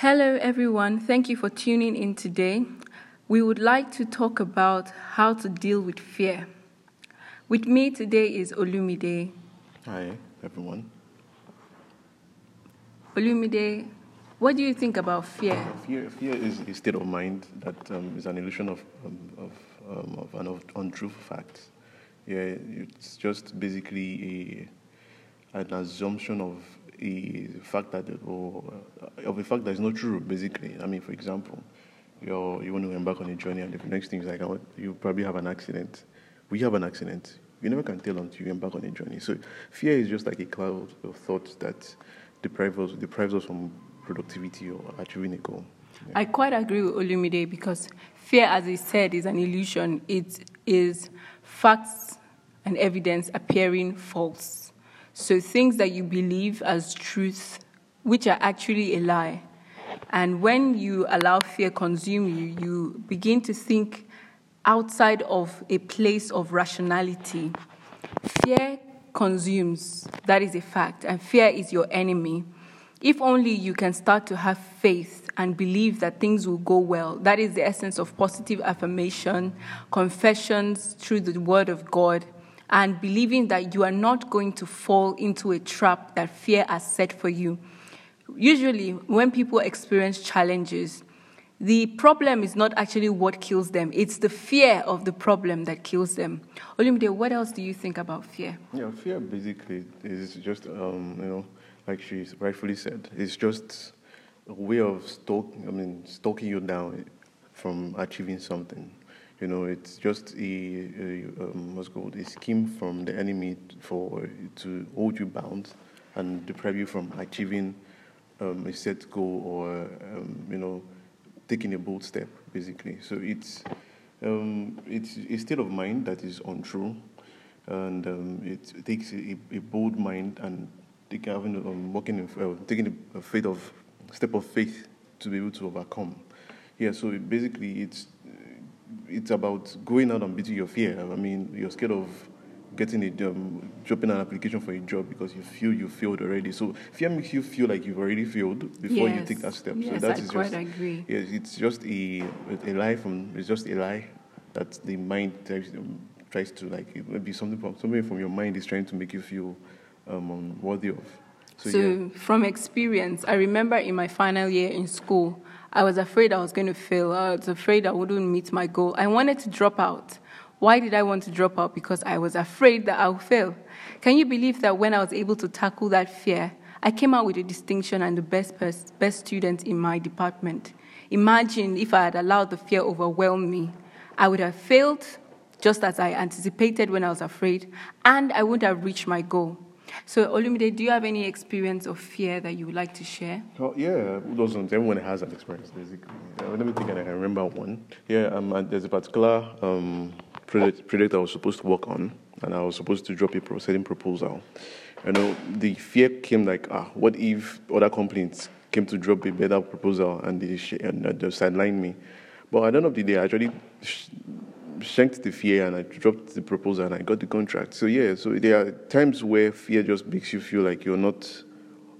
Hello, everyone. Thank you for tuning in today. We would like to talk about how to deal with fear. With me today is Olumide. Hi, everyone. Olumide, what do you think about fear? Fear, fear is a state of mind that um, is an illusion of, um, of, um, of an untrue fact. Yeah, it's just basically a, an assumption of a fact that or of a fact that is not true. Basically, I mean, for example, you you want to embark on a journey, and the next thing is like you probably have an accident. We have an accident. You never can tell until you embark on a journey. So fear is just like a cloud of thought that deprives us deprives us from productivity or achieving a goal. Yeah. I quite agree with Olumide because fear, as he said, is an illusion. It is facts and evidence appearing false. So things that you believe as truth, which are actually a lie. And when you allow fear consume you, you begin to think outside of a place of rationality. Fear consumes, that is a fact, and fear is your enemy. If only you can start to have faith and believe that things will go well. That is the essence of positive affirmation, confessions through the Word of God, and believing that you are not going to fall into a trap that fear has set for you. Usually, when people experience challenges, the problem is not actually what kills them, it's the fear of the problem that kills them. Olumide, what else do you think about fear? Yeah, fear basically is just, um, you know, like she rightfully said, it's just a way of stalk, I mean, stalking you down from achieving something. You know, it's just a, a um, what's called a scheme from the enemy for to hold you bound and deprive you from achieving um, a set goal or um, you know taking a bold step, basically. So it's um, it's a state of mind that is untrue, and um, it takes a, a, bold mind and taking having um, working in, uh, taking a, a faith of step of faith to be able to overcome. Yeah. So it basically it's it's about going out and beating your fear. I mean, you're scared of getting a um, dropping an application for a job because you feel you failed already. So fear makes you feel like you've already failed before yes. you take that step. Yes, so that I is quite just agree. yes, it's just a a lie from it's just a lie that the mind tries, um, tries to like it be something from something from your mind is trying to make you feel um, worthy of. So, so yeah. from experience, I remember in my final year in school. I was afraid I was going to fail. I was afraid I wouldn't meet my goal. I wanted to drop out. Why did I want to drop out? Because I was afraid that I would fail. Can you believe that when I was able to tackle that fear, I came out with a distinction and the best, pers- best student in my department? Imagine if I had allowed the fear overwhelm me. I would have failed just as I anticipated when I was afraid, and I wouldn't have reached my goal. So, Olumide, do you have any experience of fear that you would like to share? Oh, yeah, doesn't? Everyone has an experience, basically. Uh, let me think, and I can remember one. Yeah, um, uh, there's a particular um, project, project I was supposed to work on, and I was supposed to drop a setting proposal. You know, the fear came like, ah, what if other companies came to drop a better proposal and they, and they sideline me? But at the end of the day, I actually shanked the fear and I dropped the proposal and I got the contract. So yeah, so there are times where fear just makes you feel like you're not,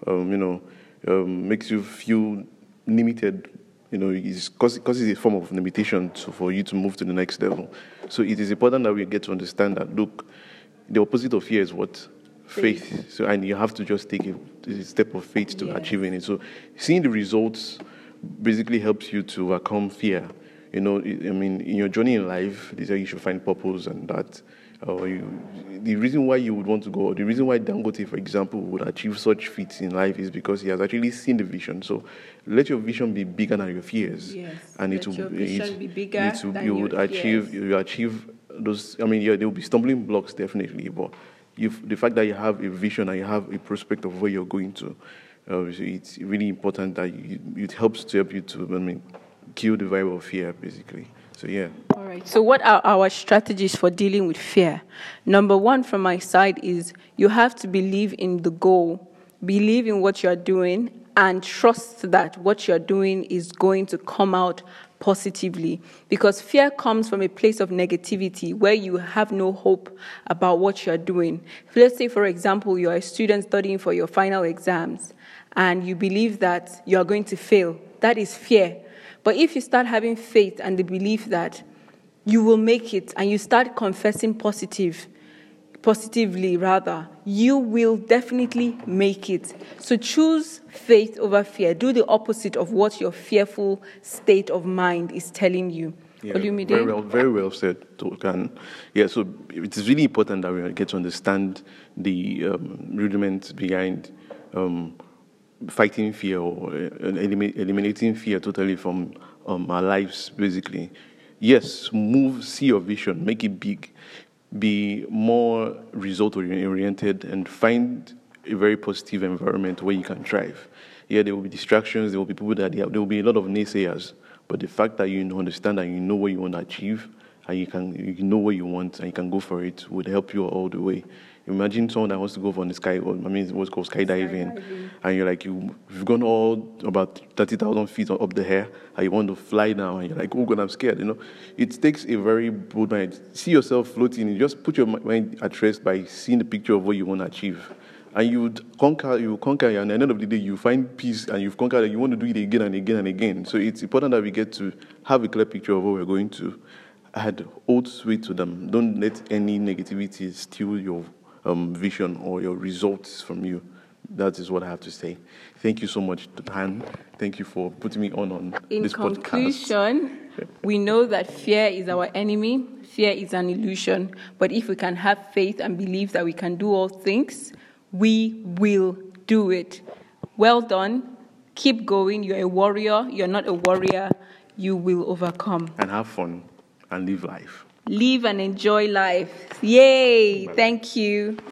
um, you know, um, makes you feel limited. You know, it's cause, cause it's a form of limitation to, for you to move to the next level. So it is important that we get to understand that look, the opposite of fear is what faith. faith. So and you have to just take a, a step of faith to achieving it. So seeing the results basically helps you to overcome fear you know, I mean, in your journey in life, they say you should find purpose and that. Or you, the reason why you would want to go, or the reason why Dangote, for example, would achieve such feats in life is because he has actually seen the vision. So let your vision be bigger than your fears, yes. and it will it, be bigger it will, than you would achieve fears. you achieve those. I mean, yeah, there will be stumbling blocks definitely, but the fact that you have a vision and you have a prospect of where you're going to, uh, it's really important that you, it helps to help you to. I mean kill the vibe of fear, basically. So, yeah. All right. So, what are our strategies for dealing with fear? Number one, from my side, is you have to believe in the goal, believe in what you're doing, and trust that what you're doing is going to come out positively. Because fear comes from a place of negativity where you have no hope about what you're doing. Let's say, for example, you're a student studying for your final exams and you believe that you're going to fail that is fear. But if you start having faith and the belief that you will make it and you start confessing positive, positively rather, you will definitely make it. So choose faith over fear. Do the opposite of what your fearful state of mind is telling you. Yeah, Olumide? very well, very well said, Tokan. Yeah, so it is really important that we get to understand the um, rudiments behind um, fighting fear or uh, eliminating fear totally from um, our lives, basically. Yes, move, see your vision, make it big, be more result oriented, and find a very positive environment where you can thrive. Yeah, there will be distractions, there will be people that there will be a lot of naysayers, but the fact that you understand and you know what you want to achieve and you can you know what you want and you can go for it would help you all the way. Imagine someone that wants to go for the sky, or I mean, what's called skydiving, Skydiving. and you're like, you, you've gone all about 30,000 feet up the air, and you want to fly now, and you're like, oh God, I'm scared, you know. It takes a very bold mind. See yourself floating, you just put your mind at rest by seeing the picture of what you want to achieve. And you would conquer, you conquer, and at the end of the day, you find peace, and you've conquered, and you want to do it again and again and again. So it's important that we get to have a clear picture of what we're going to add old sweet to them. Don't let any negativity steal your um, vision or your results from you. That is what I have to say. Thank you so much, Han. Thank you for putting me on on In this podcast. conclusion, we know that fear is our enemy, fear is an illusion. But if we can have faith and believe that we can do all things, we will do it. Well done. Keep going. You're a warrior. You're not a warrior. You will overcome. And have fun and live life. Live and enjoy life. Yay! Thank you.